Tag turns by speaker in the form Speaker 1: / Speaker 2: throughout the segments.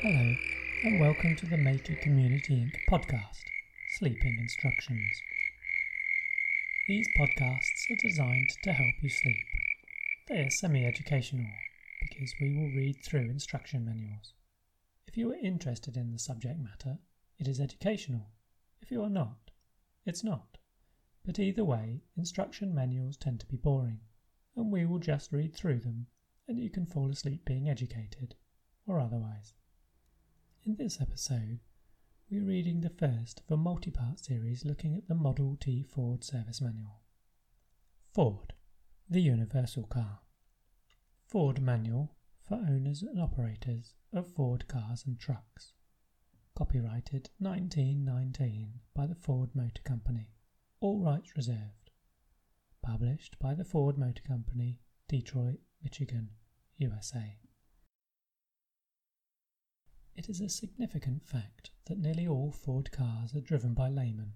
Speaker 1: Hello, and welcome to the Make It Community Inc. podcast, Sleeping Instructions. These podcasts are designed to help you sleep. They are semi educational because we will read through instruction manuals. If you are interested in the subject matter, it is educational. If you are not, it's not. But either way, instruction manuals tend to be boring, and we will just read through them, and you can fall asleep being educated, or otherwise. In this episode, we're reading the first of a multi part series looking at the Model T Ford Service Manual. Ford, the Universal Car. Ford Manual for owners and operators of Ford cars and trucks. Copyrighted 1919 by the Ford Motor Company. All rights reserved. Published by the Ford Motor Company, Detroit, Michigan, USA. It is a significant fact that nearly all Ford cars are driven by laymen,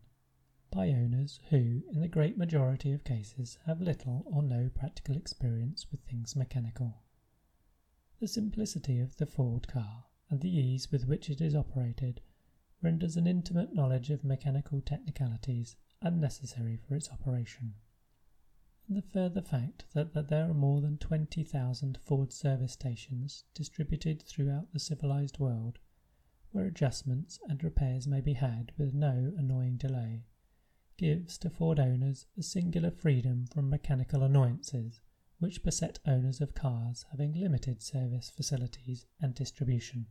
Speaker 1: by owners who, in the great majority of cases, have little or no practical experience with things mechanical. The simplicity of the Ford car and the ease with which it is operated renders an intimate knowledge of mechanical technicalities unnecessary for its operation. And the further fact that, that there are more than 20,000 Ford service stations distributed throughout the civilized world, where adjustments and repairs may be had with no annoying delay, gives to Ford owners a singular freedom from mechanical annoyances which beset owners of cars having limited service facilities and distribution.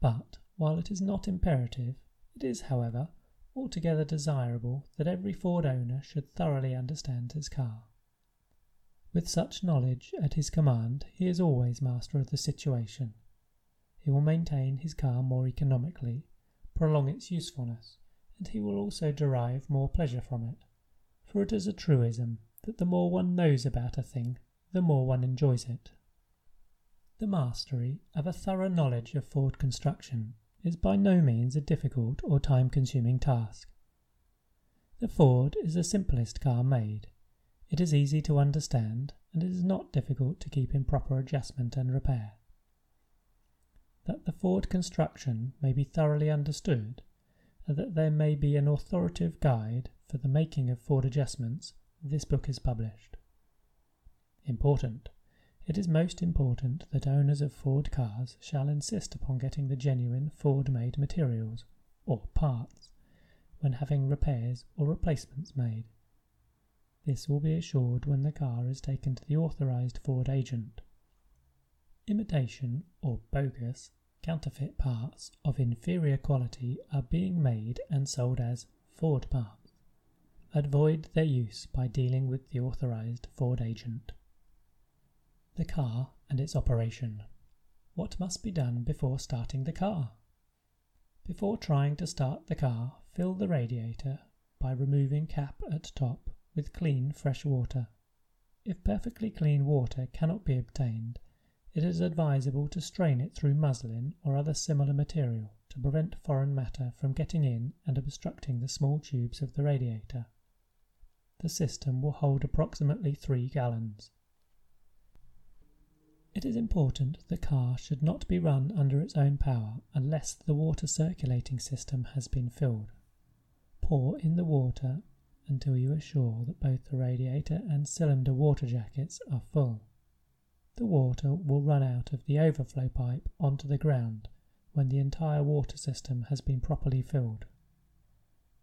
Speaker 1: But while it is not imperative, it is, however, altogether desirable that every Ford owner should thoroughly understand his car. With such knowledge at his command, he is always master of the situation. He will maintain his car more economically, prolong its usefulness, and he will also derive more pleasure from it. For it is a truism that the more one knows about a thing, the more one enjoys it. The mastery of a thorough knowledge of Ford construction is by no means a difficult or time consuming task. The Ford is the simplest car made. It is easy to understand and it is not difficult to keep in proper adjustment and repair. That the Ford construction may be thoroughly understood and that there may be an authoritative guide for the making of Ford adjustments, this book is published. Important. It is most important that owners of Ford cars shall insist upon getting the genuine Ford made materials, or parts, when having repairs or replacements made. This will be assured when the car is taken to the authorized Ford agent. Imitation or bogus counterfeit parts of inferior quality are being made and sold as Ford parts. Avoid their use by dealing with the authorized Ford agent. The car and its operation. What must be done before starting the car? Before trying to start the car, fill the radiator by removing cap at top with clean fresh water. If perfectly clean water cannot be obtained, it is advisable to strain it through muslin or other similar material to prevent foreign matter from getting in and obstructing the small tubes of the radiator. The system will hold approximately 3 gallons. It is important the car should not be run under its own power unless the water circulating system has been filled. Pour in the water until you are sure that both the radiator and cylinder water jackets are full. The water will run out of the overflow pipe onto the ground when the entire water system has been properly filled.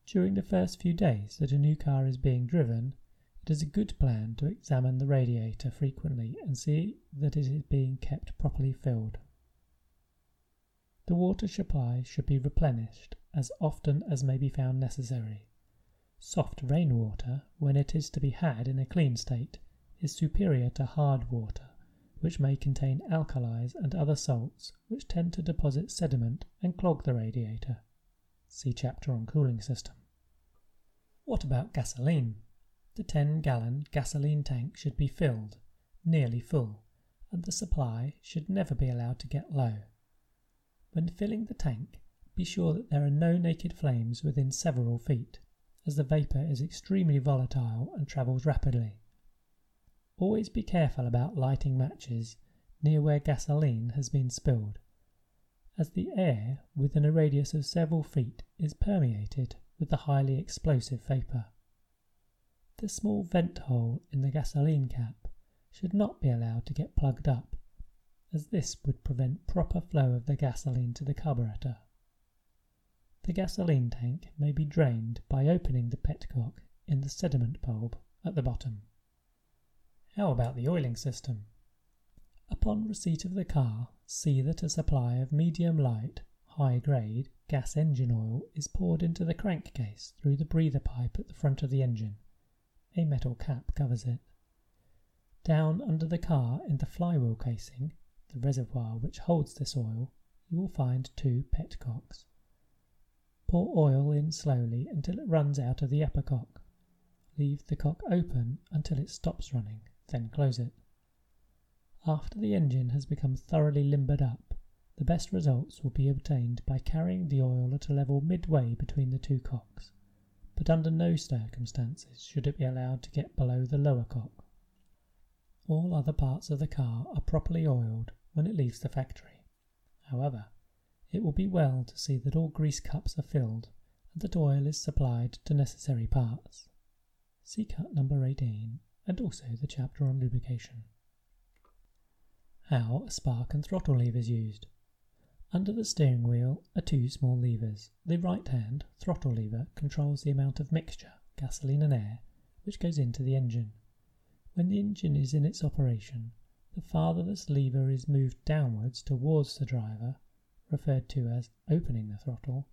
Speaker 1: During the first few days that a new car is being driven, it is a good plan to examine the radiator frequently and see that it is being kept properly filled. The water supply should be replenished as often as may be found necessary. Soft rainwater, when it is to be had in a clean state, is superior to hard water, which may contain alkalis and other salts which tend to deposit sediment and clog the radiator. See chapter on cooling system. What about gasoline? The 10 gallon gasoline tank should be filled, nearly full, and the supply should never be allowed to get low. When filling the tank, be sure that there are no naked flames within several feet, as the vapour is extremely volatile and travels rapidly. Always be careful about lighting matches near where gasoline has been spilled. as the air within a radius of several feet is permeated with the highly explosive vapour. The small vent hole in the gasoline cap should not be allowed to get plugged up, as this would prevent proper flow of the gasoline to the carburetor. The gasoline tank may be drained by opening the petcock in the sediment bulb at the bottom. How about the oiling system? Upon receipt of the car, see that a supply of medium light, high grade gas engine oil is poured into the crankcase through the breather pipe at the front of the engine. A metal cap covers it. Down under the car in the flywheel casing, the reservoir which holds this oil, you will find two petcocks. Pour oil in slowly until it runs out of the upper cock. Leave the cock open until it stops running, then close it. After the engine has become thoroughly limbered up, the best results will be obtained by carrying the oil at a level midway between the two cocks, but under no circumstances should it be allowed to get below the lower cock. All other parts of the car are properly oiled when it leaves the factory. However, it will be well to see that all grease cups are filled and that oil is supplied to necessary parts. See cut number 18 and also the chapter on lubrication. How a spark and throttle lever is used. Under the steering wheel are two small levers. The right hand throttle lever controls the amount of mixture, gasoline and air, which goes into the engine. When the engine is in its operation, the farther this lever is moved downwards towards the driver, referred to as opening the throttle,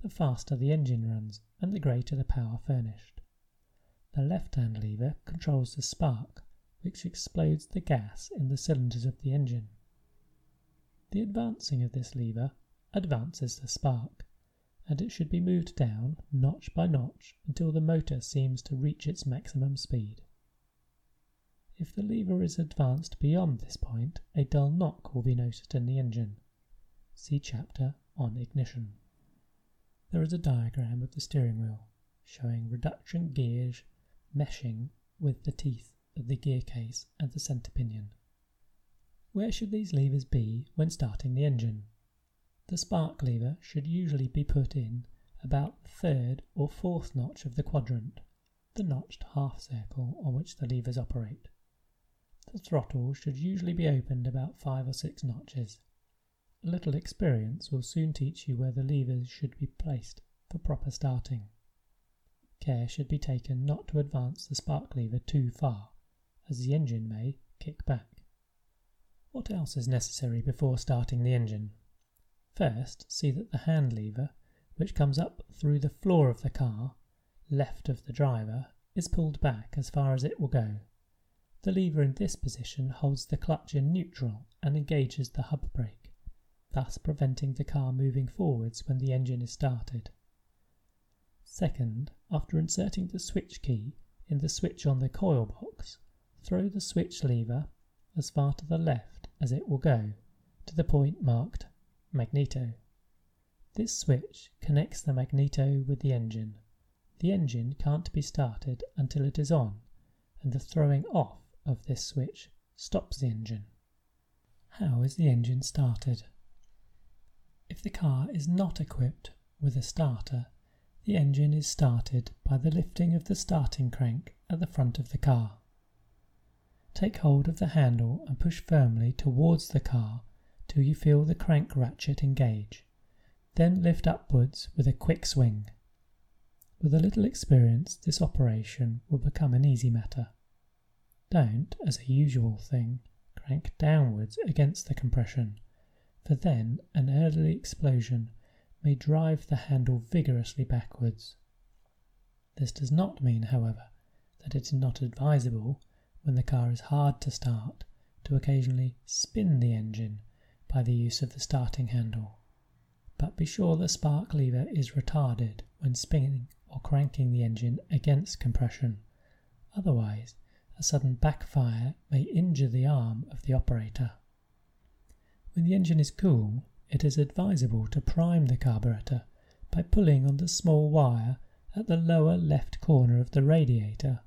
Speaker 1: the faster the engine runs and the greater the power furnished. The left hand lever controls the spark, which explodes the gas in the cylinders of the engine. The advancing of this lever advances the spark, and it should be moved down notch by notch until the motor seems to reach its maximum speed. If the lever is advanced beyond this point, a dull knock will be noticed in the engine. See chapter on ignition. There is a diagram of the steering wheel showing reduction gears meshing with the teeth of the gear case and the centre pinion. Where should these levers be when starting the engine? The spark lever should usually be put in about the third or fourth notch of the quadrant, the notched half circle on which the levers operate. The throttle should usually be opened about five or six notches. A little experience will soon teach you where the levers should be placed for proper starting. Care should be taken not to advance the spark lever too far, as the engine may kick back. What else is necessary before starting the engine? First, see that the hand lever, which comes up through the floor of the car, left of the driver, is pulled back as far as it will go. The lever in this position holds the clutch in neutral and engages the hub brake, thus preventing the car moving forwards when the engine is started. Second, after inserting the switch key in the switch on the coil box, Throw the switch lever as far to the left as it will go, to the point marked Magneto. This switch connects the magneto with the engine. The engine can't be started until it is on, and the throwing off of this switch stops the engine. How is the engine started? If the car is not equipped with a starter, the engine is started by the lifting of the starting crank at the front of the car. Take hold of the handle and push firmly towards the car till you feel the crank ratchet engage. Then lift upwards with a quick swing. With a little experience, this operation will become an easy matter. Don't, as a usual thing, crank downwards against the compression, for then an early explosion may drive the handle vigorously backwards. This does not mean, however, that it is not advisable when the car is hard to start, to occasionally spin the engine by the use of the starting handle. But be sure the spark lever is retarded when spinning or cranking the engine against compression. Otherwise, a sudden backfire may injure the arm of the operator. When the engine is cool, it is advisable to prime the carburetor by pulling on the small wire at the lower left corner of the radiator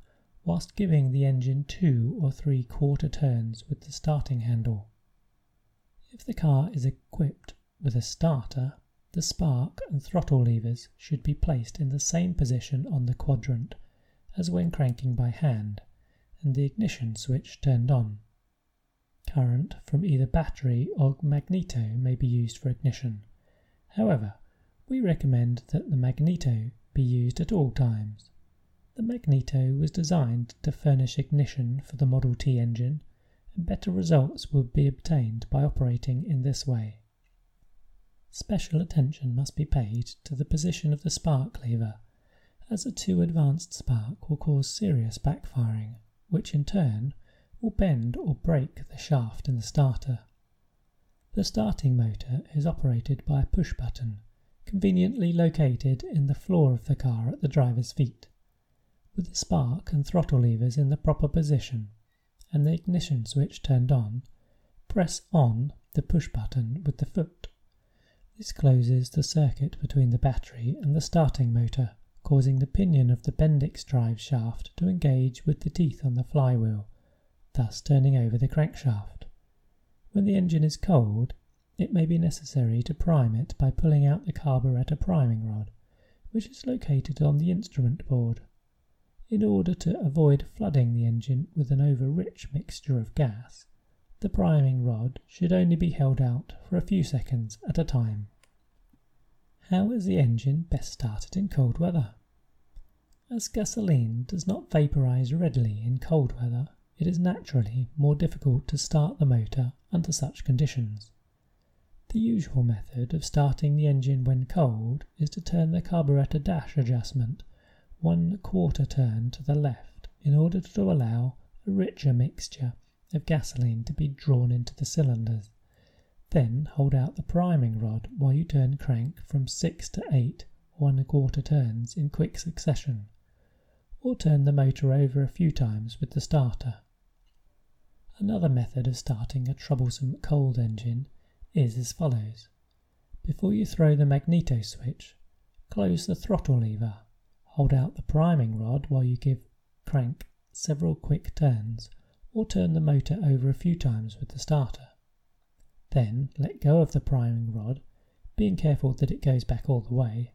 Speaker 1: whilst giving the engine two or three quarter turns with the starting handle. If the car is equipped With a starter, the spark and throttle levers should be placed in the same position on the quadrant as when cranking by hand, and the ignition switch turned on. Current from either battery or magneto may be used for ignition. However, we recommend that the magneto be used at all times. The magneto was designed to furnish ignition for the Model T engine, and better results will be obtained by operating in this way. Special attention must be paid to the position of the spark lever, as a too advanced spark will cause serious backfiring, which in turn will bend or break the shaft in the starter. The starting motor is operated by a push button, conveniently located in the floor of the car at the driver's feet with the spark and throttle levers in the proper position and the ignition switch turned on, press on the push button with the foot. This closes the circuit between the battery and the starting motor, causing the pinion of the Bendix drive shaft to engage with the teeth on the flywheel, thus turning over the crankshaft. When the engine is cold, it may be necessary to prime it by pulling out the carburetor priming rod, which is located on the instrument board in order to avoid flooding the engine with an over-rich mixture of gas, the priming rod should only be held out for a few seconds at a time. How is the engine best started in cold weather? As gasoline does not vaporize readily in cold weather, it is naturally more difficult to start the motor under such conditions. The usual method of starting the engine when cold is to turn the carburetor dash adjustment one quarter turn to the left in order to allow a richer mixture of gasoline to be drawn into the cylinders. Then hold out the priming rod while you turn crank from 6 to 8 one quarter turns in quick succession, or turn the motor over a few times with the starter. Another method of starting a troublesome cold engine is as follows. Before you throw the magneto switch, close the throttle lever Hold out the priming rod while you give crank several quick turns or turn the motor over a few times with the starter. Then let go of the priming rod, being careful that it goes back all the way.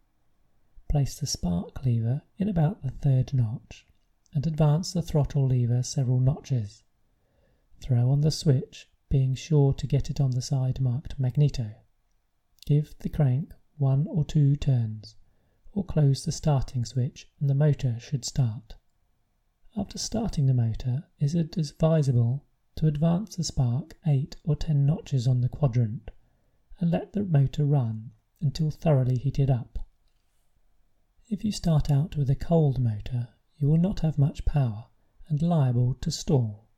Speaker 1: Place the spark lever in about the third notch and advance the throttle lever several notches. Throw on the switch, being sure to get it on the side marked magneto. Give the crank one or two turns or close the starting switch and the motor should start. After starting the motor, is it advisable to advance the spark 8 or 10 notches on the quadrant and let the motor run until thoroughly heated up. If you start out with a cold motor, you will not have much power and liable to stall.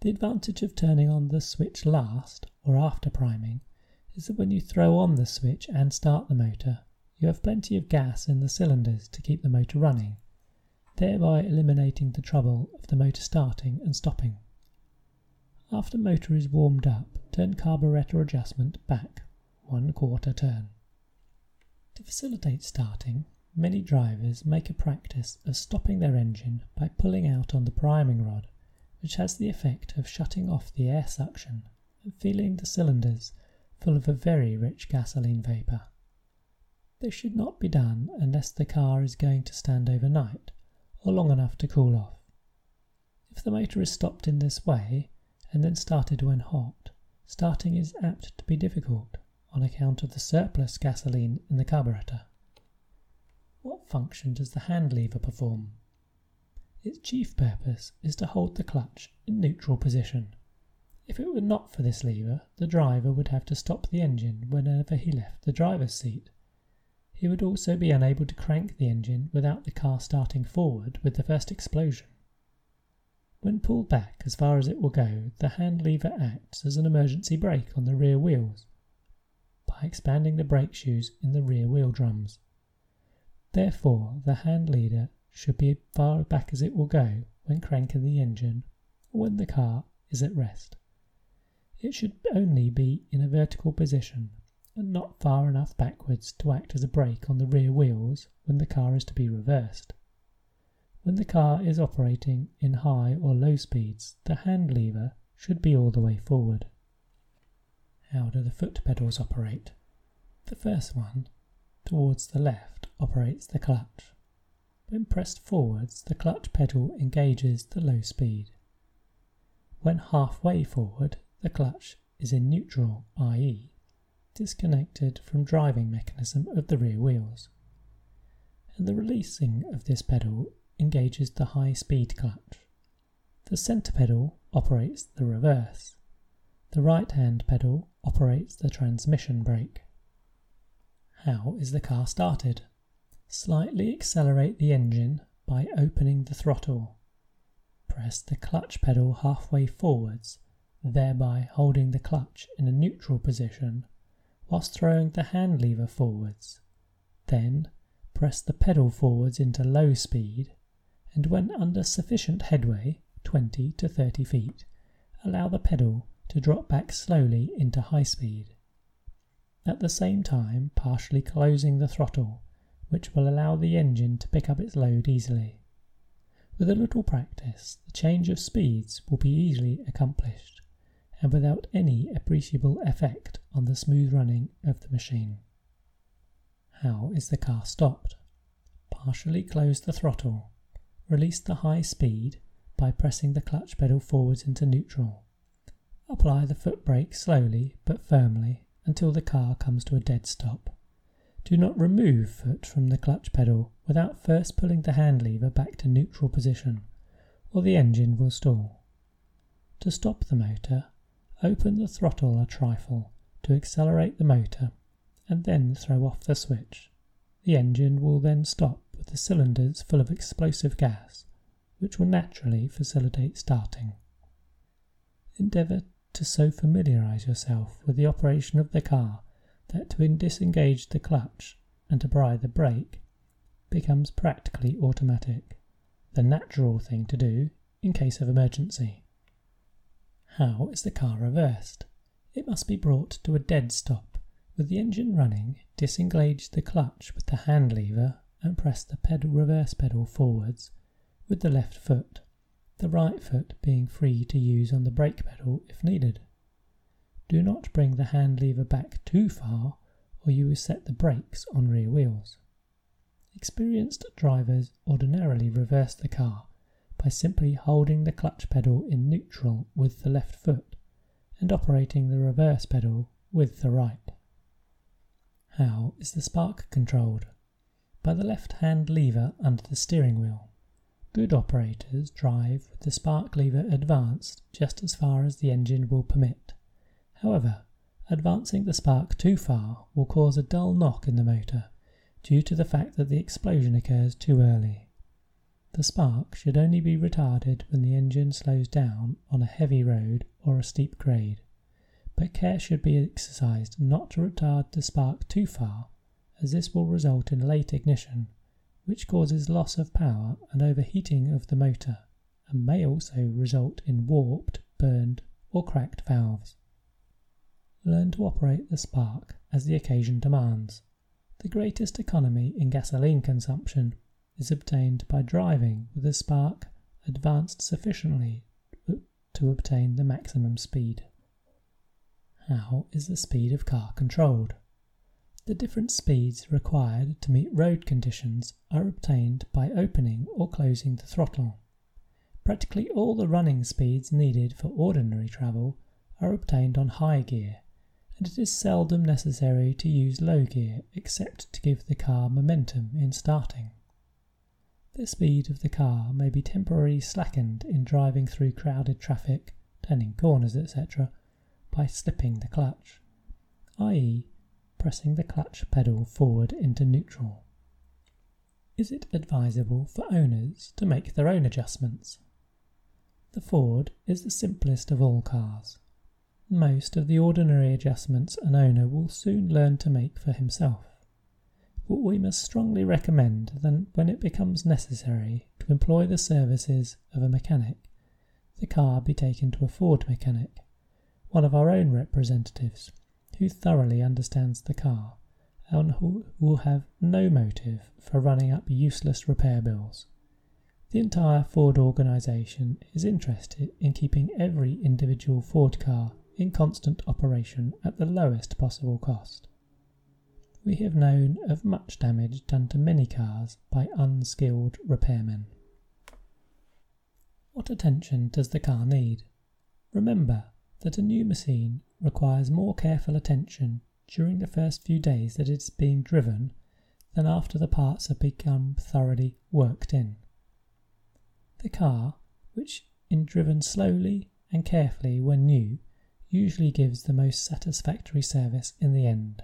Speaker 1: The advantage of turning on the switch last or after priming is that when you throw on the switch and start the motor, you have plenty of gas in the cylinders to keep the motor running, thereby eliminating the trouble of the motor starting and stopping. After motor is warmed up, turn carburetor adjustment back one quarter turn. To facilitate starting, many drivers make a practice of stopping their engine by pulling out on the priming rod, which has the effect of shutting off the air suction and filling the cylinders full of a very rich gasoline vapour. This should not be done unless the car is going to stand overnight or long enough to cool off. If the motor is stopped in this way and then started when hot, starting is apt to be difficult on account of the surplus gasoline in the carburetor. What function does the hand lever perform? Its chief purpose is to hold the clutch in neutral position. If it were not for this lever, the driver would have to stop the engine whenever he left the driver's seat he would also be unable to crank the engine without the car starting forward with the first explosion. When pulled back as far as it will go, the hand lever acts as an emergency brake on the rear wheels by expanding the brake shoes in the rear wheel drums. Therefore, the hand lever should be as far back as it will go when cranking the engine or when the car is at rest. It should only be in a vertical position and not far enough backwards to act as a brake on the rear wheels when the car is to be reversed. When the car is operating in high or low speeds, the hand lever should be all the way forward. How do the foot pedals operate? The first one, towards the left, operates the clutch. When pressed forwards, the clutch pedal engages the low speed. When halfway forward, the clutch is in neutral, i.e., disconnected from driving mechanism of the rear wheels. And the releasing of this pedal engages the high speed clutch. The centre pedal operates the reverse. The right hand pedal operates the transmission brake. How is the car started? Slightly accelerate the engine by opening the throttle. Press the clutch pedal halfway forwards, thereby holding the clutch in a neutral position whilst throwing the hand lever forwards. Then press the pedal forwards into low speed and when under sufficient headway, 20 to 30 feet, allow the pedal to drop back slowly into high speed. At the same time, partially closing the throttle, which will allow the engine to pick up its load easily. With a little practice, the change of speeds will be easily accomplished and without any appreciable effect on the smooth running of the machine. How is the car stopped? Partially close the throttle Release the high speed by pressing the clutch pedal forwards into neutral. Apply the foot brake slowly but firmly until the car comes to a dead stop. Do not remove foot from the clutch pedal without first pulling the hand lever back to neutral position, or the engine will stall. To stop the motor, open the throttle a trifle to accelerate the motor and then throw off the switch. The engine will then stop with the cylinders full of explosive gas, which will naturally facilitate starting. Endeavour to so familiarise yourself with the operation of the car that to disengage the clutch and to apply the brake becomes practically automatic, the natural thing to do in case of emergency. How is the car reversed? It must be brought to a dead stop. With the engine running, disengage the clutch with the hand lever and press the pedal reverse pedal forwards with the left foot, the right foot being free to use on the brake pedal if needed. Do not bring the hand lever back too far or you will set the brakes on rear wheels. Experienced drivers ordinarily reverse the car by simply holding the clutch pedal in neutral with the left foot and operating the reverse pedal with the right. How is the spark controlled? by the left hand lever under the steering wheel. Good operators drive with the spark lever advanced just as far as the engine will permit. However, advancing the spark too far will cause a dull knock in the motor due to the fact that the explosion occurs too early. The spark should only be retarded when the engine slows down on a heavy road or a steep grade, but care should be exercised not to retard the spark too far as this will result in late ignition, which causes loss of power and overheating of the motor, and may also result in warped, burned, or cracked valves. Learn to operate the spark as the occasion demands. The greatest economy in gasoline consumption is obtained by driving with the spark advanced sufficiently to obtain the maximum speed. How is the speed of car controlled? The different speeds required to meet road conditions are obtained by opening or closing the throttle. Practically all the running speeds needed for ordinary travel are obtained on high gear, and it is seldom necessary to use low gear except to give the car momentum in starting. The speed of the car may be temporarily slackened in driving through crowded traffic, turning corners, etc., by slipping the clutch, i.e., pressing the clutch pedal forward into neutral. Is it advisable for owners to make their own adjustments? The Ford is the simplest of all cars. Most of the ordinary adjustments an owner will soon learn to make for himself. We must strongly recommend that when it becomes necessary to employ the services of a mechanic, the car be taken to a Ford mechanic, one of our own representatives, who thoroughly understands the car and who will have no motive for running up useless repair bills. The entire Ford organization is interested in keeping every individual Ford car in constant operation at the lowest possible cost. We have known of much damage done to many cars by unskilled repairmen. What attention does the car need? Remember that a new machine requires more careful attention during the first few days that it is being driven than after the parts have become thoroughly worked in. The car, which in driven slowly and carefully when new, usually gives the most satisfactory service in the end.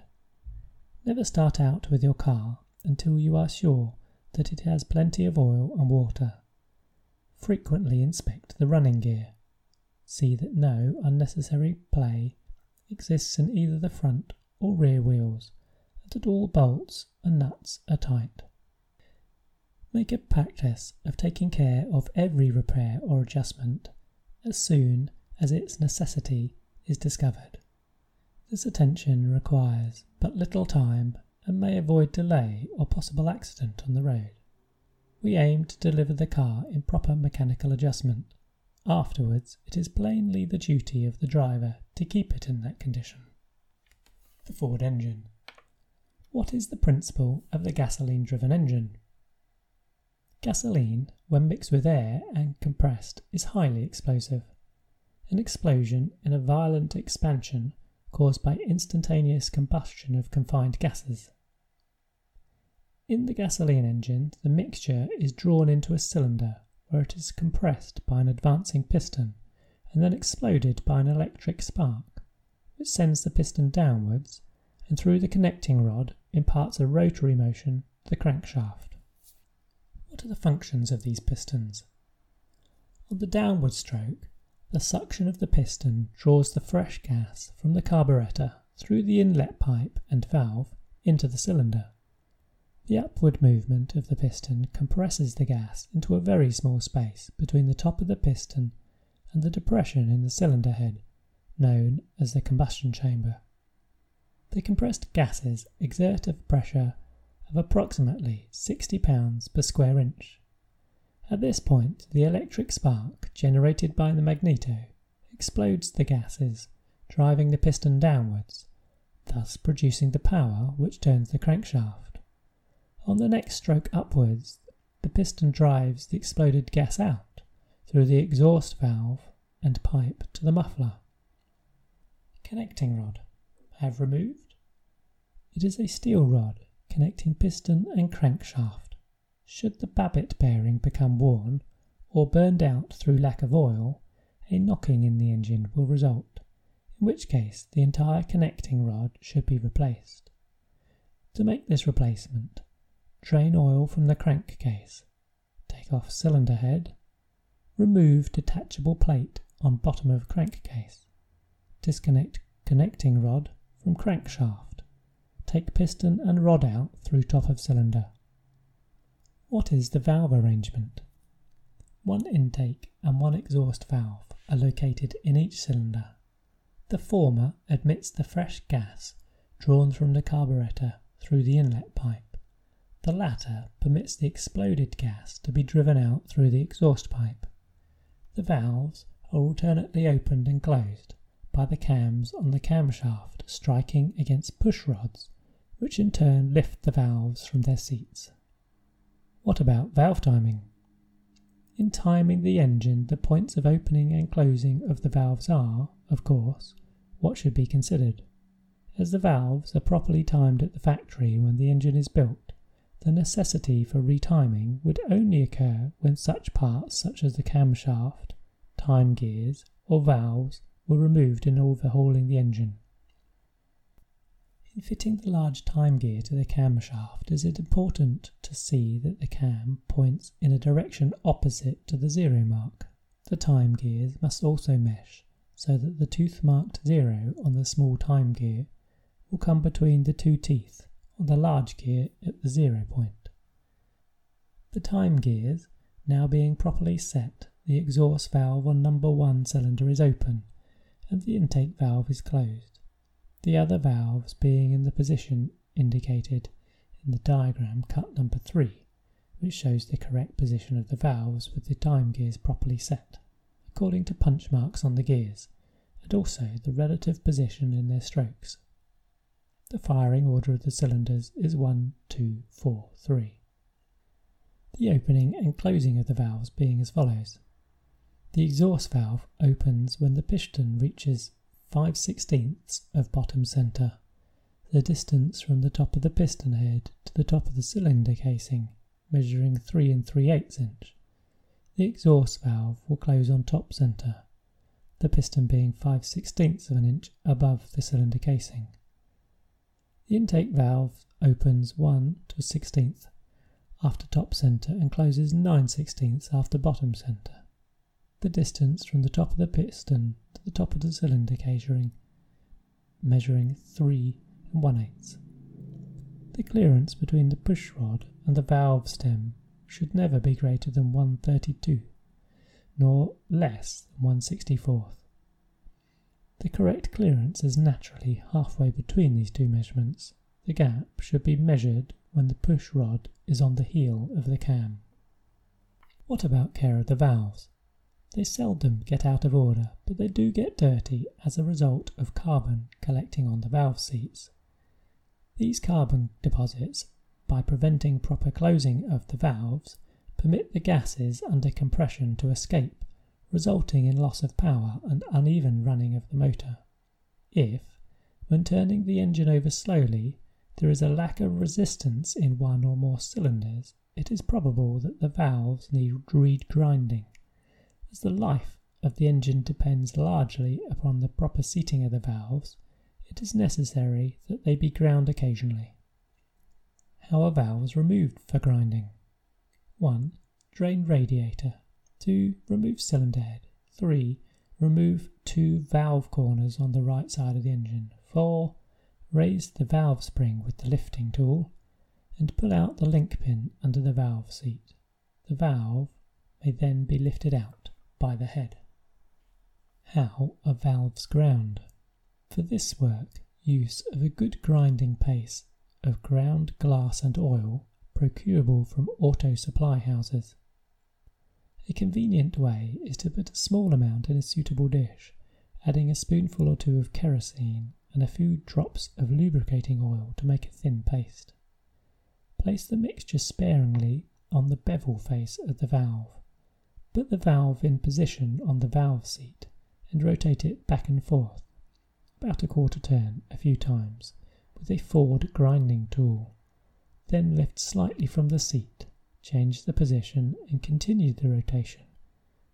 Speaker 1: Never start out with your car until you are sure that it has plenty of oil and water. Frequently inspect the running gear. See that no unnecessary play exists in either the front or rear wheels, and that all bolts and nuts are tight. Make a practice of taking care of every repair or adjustment as soon as its necessity is discovered. This attention requires but little time and may avoid delay or possible accident on the road. We aim to deliver the car in proper mechanical adjustment. Afterwards, it is plainly the duty of the driver to keep it in that condition. The Ford engine. What is the principle of the gasoline driven engine? Gasoline, when mixed with air and compressed, is highly explosive an explosion in a violent expansion caused by instantaneous combustion of confined gases. In the gasoline engine, the mixture is drawn into a cylinder where it is compressed by an advancing piston and then exploded by an electric spark, which sends the piston downwards and through the connecting rod imparts a rotary motion to the crankshaft. What are the functions of these pistons? On the downward stroke, the suction of the piston draws the fresh gas from the carburetor through the inlet pipe and valve into the cylinder. The upward movement of the piston compresses the gas into a very small space between the top of the piston and the depression in the cylinder head, known as the combustion chamber. The compressed gases exert a pressure of approximately 60 pounds per square inch. At this point, the electric spark generated by the magneto explodes the gases, driving the piston downwards, thus producing the power which turns the crankshaft. On the next stroke upwards, the piston drives the exploded gas out through the exhaust valve and pipe to the muffler. Connecting rod. Have removed. It is a steel rod connecting piston and crankshaft. Should the babbitt bearing become worn or burned out through lack of oil, a knocking in the engine will result, in which case the entire connecting rod should be replaced. To make this replacement, drain oil from the crankcase, take off cylinder head, remove detachable plate on bottom of crankcase, disconnect connecting rod from crankshaft, take piston and rod out through top of cylinder. What is the valve arrangement? One intake and one exhaust valve are located in each cylinder. The former admits the fresh gas drawn from the carburetor through the inlet pipe. The latter permits the exploded gas to be driven out through the exhaust pipe. The valves are alternately opened and closed by the cams on the camshaft striking against push rods, which in turn lift the valves from their seats. What about valve timing? In timing the engine, the points of opening and closing of the valves are, of course, what should be considered. As the valves are properly timed at the factory when the engine is built, the necessity for retiming would only occur when such parts such as the camshaft, time gears, or valves were removed in overhauling the engine. In fitting the large time gear to the camshaft, is it important to see that the cam points in a direction opposite to the zero mark? The time gears must also mesh so that the tooth marked zero on the small time gear will come between the two teeth on the large gear at the zero point. The time gears now being properly set, the exhaust valve on number one cylinder is open and the intake valve is closed the other valves being in the position indicated in the diagram cut number 3, which shows the correct position of the valves with the time gears properly set, according to punch marks on the gears, and also the relative position in their strokes. The firing order of the cylinders is 1, 2, 4, 3. The opening and closing of the valves being as follows. The exhaust valve opens when the piston reaches 5 sixteenths of bottom centre, the distance from the top of the piston head to the top of the cylinder casing measuring 3 and 3 eighths inch. The exhaust valve will close on top centre, the piston being 5 sixteenths of an inch above the cylinder casing. The intake valve opens 1 to 16th after top centre and closes 9 sixteenths after bottom centre the distance from the top of the piston to the top of the cylinder casing, measuring 3 and 1 8 The clearance between the push rod and the valve stem should never be greater than 132, nor less than 164th. The correct clearance is naturally halfway between these two measurements. The gap should be measured when the push rod is on the heel of the cam. What about care of the valves? They seldom get out of order, but they do get dirty as a result of carbon collecting on the valve seats. These carbon deposits, by preventing proper closing of the valves, permit the gases under compression to escape, resulting in loss of power and uneven running of the motor. If, when turning the engine over slowly, there is a lack of resistance in one or more cylinders, it is probable that the valves need re-grinding. As the life of the engine depends largely upon the proper seating of the valves, it is necessary that they be ground occasionally. How are valves removed for grinding? 1. Drain radiator. 2. Remove cylinder head. 3. Remove two valve corners on the right side of the engine. 4. Raise the valve spring with the lifting tool and pull out the link pin under the valve seat. The valve may then be lifted out by the head. How are valves ground? For this work, use of a good grinding paste of ground glass and oil procurable from auto supply houses. A convenient way is to put a small amount in a suitable dish, adding a spoonful or two of kerosene and a few drops of lubricating oil to make a thin paste. Place the mixture sparingly on the bevel face of the valve. Put the valve in position on the valve seat and rotate it back and forth, about a quarter turn, a few times, with a forward grinding tool. Then lift slightly from the seat, change the position and continue the rotation,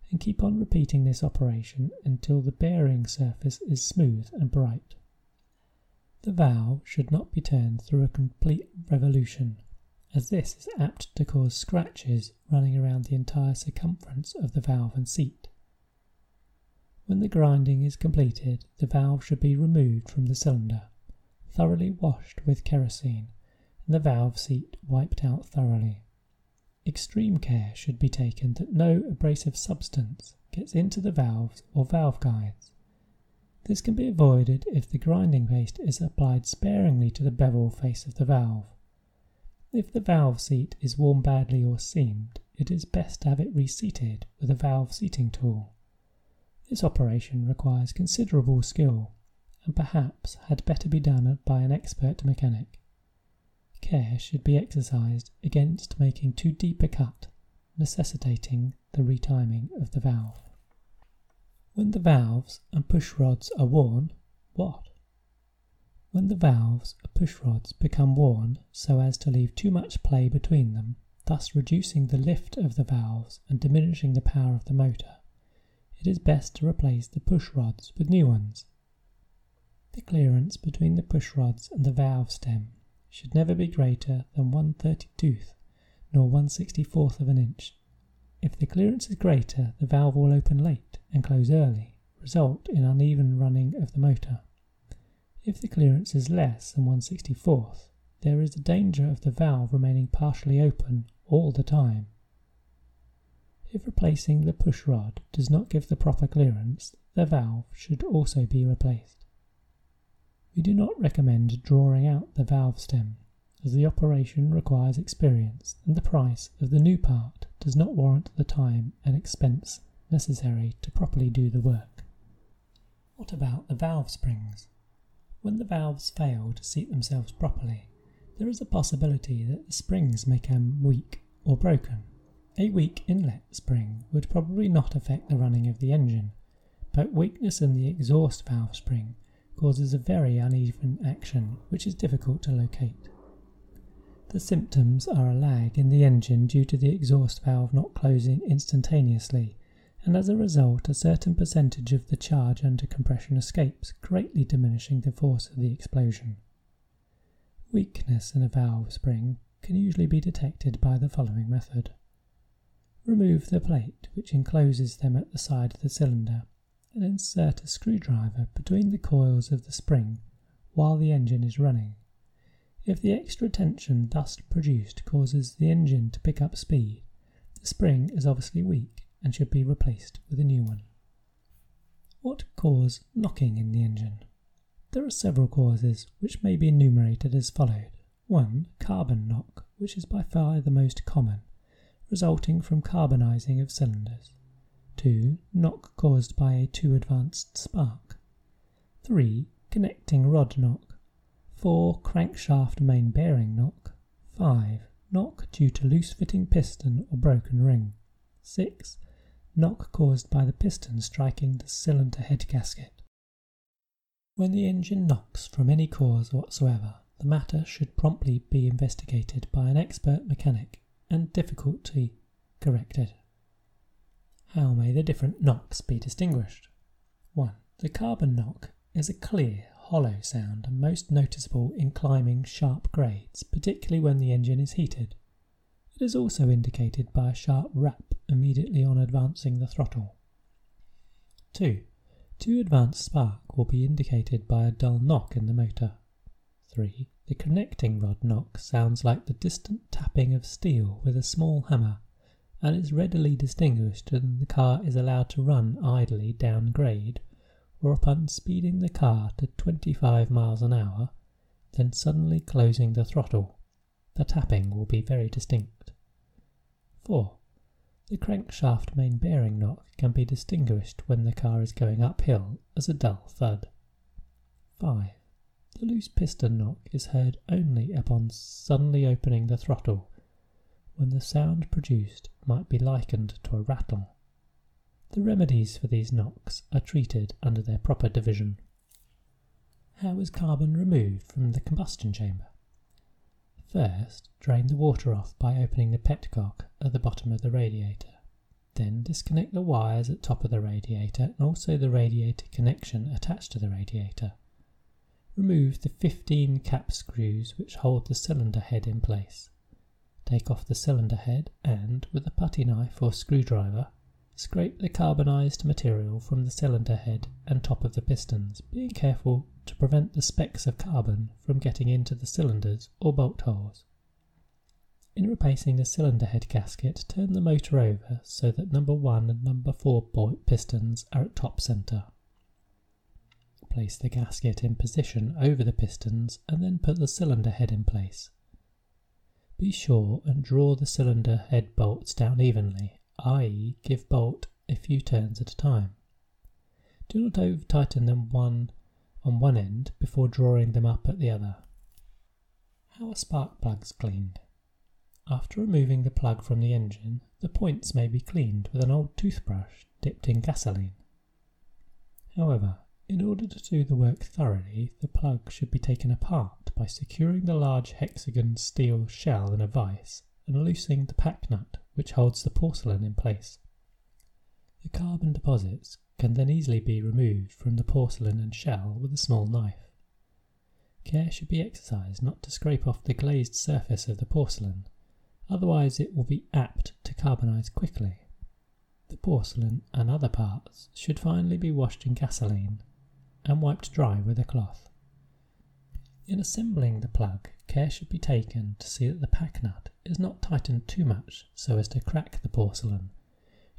Speaker 1: and keep on repeating this operation until the bearing surface is smooth and bright. The valve should not be turned through a complete revolution as this is apt to cause scratches running around the entire circumference of the valve and seat. When the grinding is completed, the valve should be removed from the cylinder, thoroughly washed with kerosene, and the valve seat wiped out thoroughly. Extreme care should be taken that no abrasive substance gets into the valves or valve guides. This can be avoided if the grinding paste is applied sparingly to the bevel face of the valve. If the valve seat is worn badly or seamed, it is best to have it reseated with a valve seating tool. This operation requires considerable skill and perhaps had better be done by an expert mechanic. Care should be exercised against making too deep a cut, necessitating the retiming of the valve. When the valves and push rods are worn, what? When the valves or push rods become worn so as to leave too much play between them, thus reducing the lift of the valves and diminishing the power of the motor, it is best to replace the push rods with new ones. The clearance between the push rods and the valve stem should never be greater than 1 32th nor 1 64th of an inch. If the clearance is greater, the valve will open late and close early, result in uneven running of the motor. If the clearance is less than 164th, there is a danger of the valve remaining partially open all the time. If replacing the push rod does not give the proper clearance, the valve should also be replaced. We do not recommend drawing out the valve stem, as the operation requires experience and the price of the new part does not warrant the time and expense necessary to properly do the work. What about the valve springs? When the valves fail to seat themselves properly, there is a possibility that the springs may become weak or broken. A weak inlet spring would probably not affect the running of the engine, but weakness in the exhaust valve spring causes a very uneven action which is difficult to locate. The symptoms are a lag in the engine due to the exhaust valve not closing instantaneously, and as a result, a certain percentage of the charge under compression escapes, greatly diminishing the force of the explosion. Weakness in a valve spring can usually be detected by the following method. Remove the plate which encloses them at the side of the cylinder and insert a screwdriver between the coils of the spring while the engine is running. If the extra tension thus produced causes the engine to pick up speed, the spring is obviously weak and should be replaced with a new one. What cause knocking in the engine? There are several causes which may be enumerated as followed. 1. Carbon knock, which is by far the most common, resulting from carbonizing of cylinders. 2. Knock caused by a too advanced spark. 3. Connecting rod knock. 4. Crankshaft main bearing knock. 5. Knock due to loose fitting piston or broken ring. 6. Knock caused by the piston striking the cylinder head gasket. When the engine knocks from any cause whatsoever, the matter should promptly be investigated by an expert mechanic and difficulty corrected. How may the different knocks be distinguished? 1. The carbon knock is a clear, hollow sound and most noticeable in climbing sharp grades, particularly when the engine is heated. It is also indicated by a sharp rap immediately on advancing the throttle. 2. Too advanced spark will be indicated by a dull knock in the motor. 3. The connecting rod knock sounds like the distant tapping of steel with a small hammer and is readily distinguished when the car is allowed to run idly down grade or upon speeding the car to 25 miles an hour, then suddenly closing the throttle. The tapping will be very distinct. 4. The crankshaft main bearing knock can be distinguished when the car is going uphill as a dull thud. 5. The loose piston knock is heard only upon suddenly opening the throttle when the sound produced might be likened to a rattle. The remedies for these knocks are treated under their proper division. How is carbon removed from the combustion chamber? First, drain the water off by opening the petcock at the bottom of the radiator. Then disconnect the wires at top of the radiator and also the radiator connection attached to the radiator. Remove the 15 cap screws which hold the cylinder head in place. Take off the cylinder head and, with a putty knife or screwdriver, scrape the carbonized material from the cylinder head and top of the pistons, being careful to prevent the specks of carbon from getting into the cylinders or bolt holes. In replacing the cylinder head gasket, turn the motor over so that number 1 and number 4 pistons are at top centre. Place the gasket in position over the pistons and then put the cylinder head in place. Be sure and draw the cylinder head bolts down evenly, i.e. give bolt a few turns at a time. Do not over tighten them one on one end before drawing them up at the other. How are spark plugs cleaned? After removing the plug from the engine, the points may be cleaned with an old toothbrush dipped in gasoline. However, in order to do the work thoroughly, the plug should be taken apart by securing the large hexagon steel shell in a vise and loosening the pack nut which holds the porcelain in place. The carbon deposits can then easily be removed from the porcelain and shell with a small knife. Care should be exercised not to scrape off the glazed surface of the porcelain, otherwise it will be apt to carbonize quickly. The porcelain and other parts should finally be washed in gasoline and wiped dry with a cloth. In assembling the plug, care should be taken to see that the pack nut is not tightened too much so as to crack the porcelain,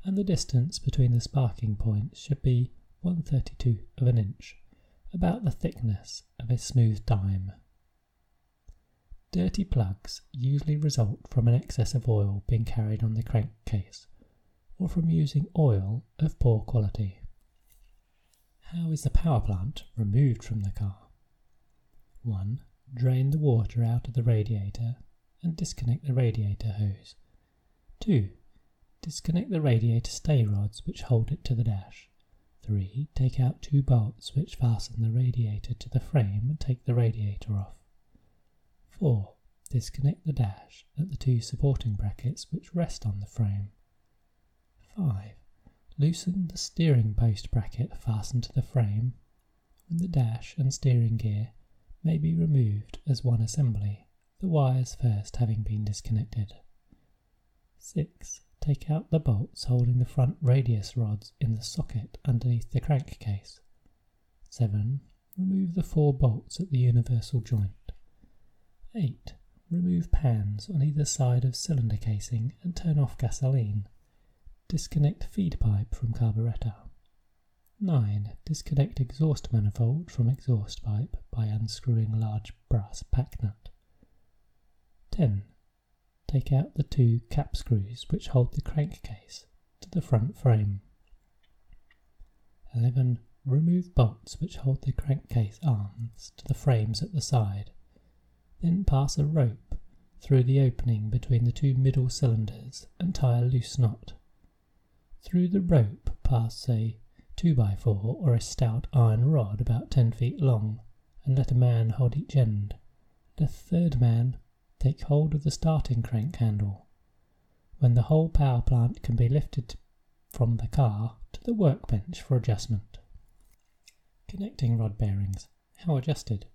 Speaker 1: and the distance between the sparking points should be 132 of an inch, about the thickness of a smooth dime. Dirty plugs usually result from an excess of oil being carried on the crankcase, or from using oil of poor quality. How is the power plant removed from the car? 1. Drain the water out of the radiator and disconnect the radiator hose. 2. Disconnect the radiator stay rods which hold it to the dash. 3. Take out two bolts which fasten the radiator to the frame and take the radiator off. 4. Disconnect the dash at the two supporting brackets which rest on the frame. 5. Loosen the steering post bracket fastened to the frame, when the dash and steering gear may be removed as one assembly, the wires first having been disconnected. 6. Take out the bolts holding the front radius rods in the socket underneath the crankcase. 7. Remove the four bolts at the universal joint. 8. Remove pans on either side of cylinder casing and turn off gasoline. Disconnect feed pipe from carburettor. 9. Disconnect exhaust manifold from exhaust pipe by unscrewing large brass pack nut. 10. Take out the two cap screws which hold the crankcase to the front frame. 11. Remove bolts which hold the crankcase arms to the frames at the side. Then pass a rope through the opening between the two middle cylinders and tie a loose knot. Through the rope pass a 2x4 or a stout iron rod about 10 feet long and let a man hold each end. A third man take hold of the starting crank handle. When the whole power plant can be lifted from the car to the workbench for adjustment. Connecting rod bearings. How adjusted?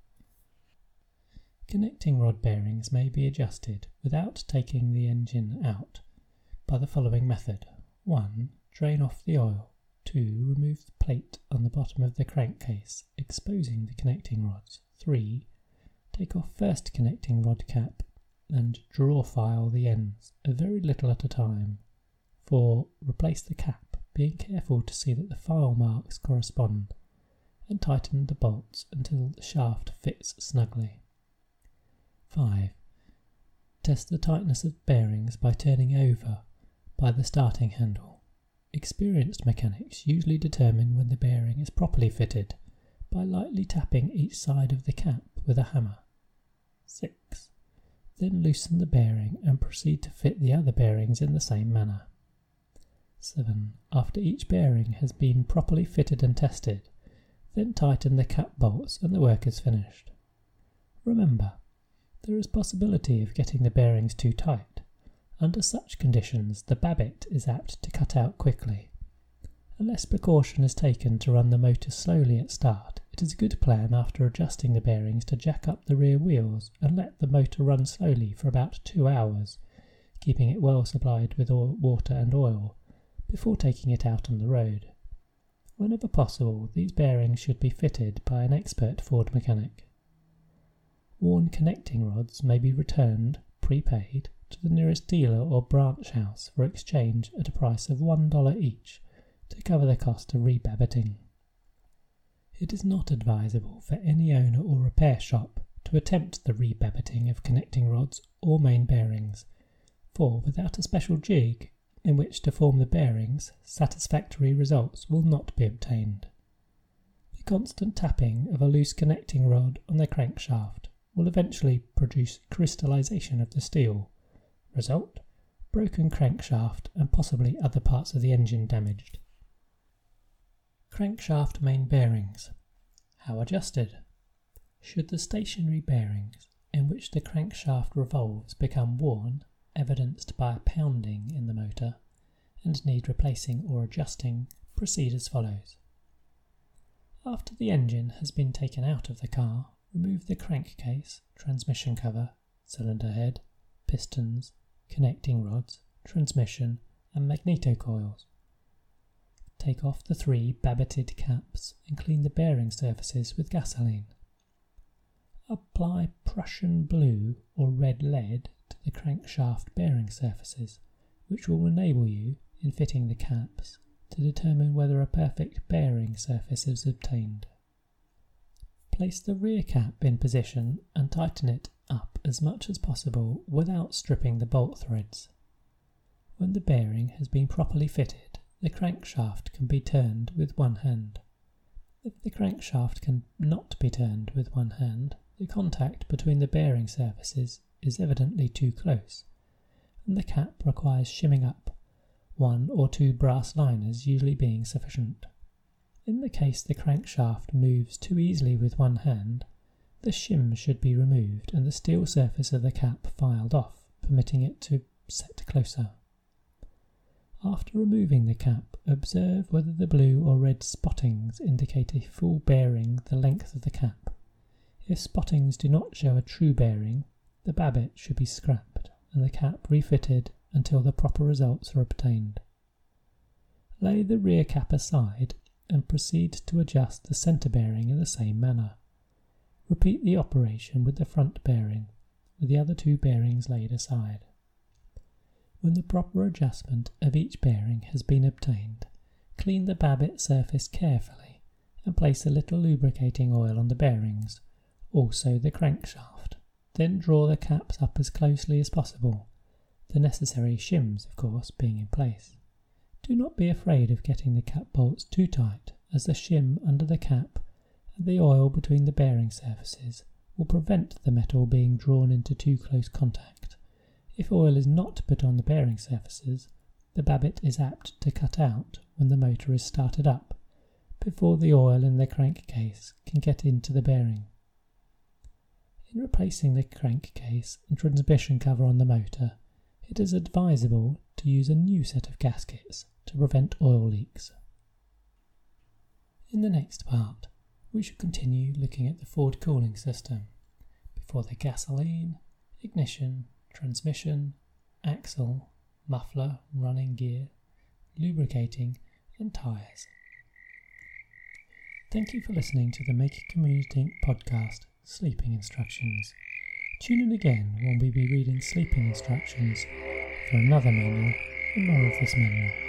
Speaker 1: Connecting rod bearings may be adjusted without taking the engine out by the following method. 1. Drain off the oil. 2. Remove the plate on the bottom of the crankcase, exposing the connecting rods. 3. Take off first connecting rod cap and draw file the ends a very little at a time. 4. Replace the cap, being careful to see that the file marks correspond, and tighten the bolts until the shaft fits snugly. 5. Test the tightness of bearings by turning over by the starting handle. Experienced mechanics usually determine when the bearing is properly fitted by lightly tapping each side of the cap with a hammer. 6. Then loosen the bearing and proceed to fit the other bearings in the same manner. 7. After each bearing has been properly fitted and tested, then tighten the cap bolts and the work is finished. Remember, there is possibility of getting the bearings too tight. Under such conditions, the babbitt is apt to cut out quickly. Unless precaution is taken to run the motor slowly at start, it is a good plan after adjusting the bearings to jack up the rear wheels and let the motor run slowly for about two hours, keeping it well supplied with water and oil, before taking it out on the road. Whenever possible, these bearings should be fitted by an expert Ford mechanic. Worn connecting rods may be returned, prepaid, to the nearest dealer or branch house for exchange at a price of $1 each to cover the cost of rebabbiting. It is not advisable for any owner or repair shop to attempt the rebabbiting of connecting rods or main bearings, for without a special jig in which to form the bearings, satisfactory results will not be obtained. The constant tapping of a loose connecting rod on the crankshaft will eventually produce crystallization of the steel. Result broken crankshaft and possibly other parts of the engine damaged. Crankshaft main bearings. How adjusted? Should the stationary bearings in which the crankshaft revolves become worn, evidenced by pounding in the motor, and need replacing or adjusting, proceed as follows. After the engine has been taken out of the car, remove the crankcase, transmission cover, cylinder head, pistons, connecting rods, transmission, and magnetocoils. Take off the three babbitted caps and clean the bearing surfaces with gasoline. Apply Prussian blue or red lead to the crankshaft bearing surfaces, which will enable you, in fitting the caps, to determine whether a perfect bearing surface is obtained. Place the rear cap in position and tighten it up as much as possible without stripping the bolt threads. When the bearing has been properly fitted, the crankshaft can be turned with one hand. If the crankshaft can not be turned with one hand, the contact between the bearing surfaces is evidently too close, and the cap requires shimming up, one or two brass liners usually being sufficient. In the case the crankshaft moves too easily with one hand, the shim should be removed and the steel surface of the cap filed off, permitting it to set closer. After removing the cap, observe whether the blue or red spottings indicate a full bearing the length of the cap. If spottings do not show a true bearing, the babbitt should be scrapped and the cap refitted until the proper results are obtained. Lay the rear cap aside and proceed to adjust the centre bearing in the same manner. Repeat the operation with the front bearing, with the other two bearings laid aside. When the proper adjustment of each bearing has been obtained, clean the babbitt surface carefully and place a little lubricating oil on the bearings, also the crankshaft. Then draw the caps up as closely as possible, the necessary shims, of course, being in place. Do not be afraid of getting the cap bolts too tight, as the shim under the cap and the oil between the bearing surfaces will prevent the metal being drawn into too close contact. If oil is not put on the bearing surfaces, the babbitt is apt to cut out when the motor is started up, before the oil in the crankcase can get into the bearing. In replacing the crankcase and transmission cover on the motor, it is advisable to use a new set of gaskets to prevent oil leaks. In the next part, we shall continue looking at the Ford cooling system before the gasoline, ignition, transmission, axle, muffler, running gear, lubricating, and tyres. Thank you for listening to the Make Community Inc. podcast, Sleeping Instructions. Tune in again when we be reading sleeping instructions for another manual and more of this manual.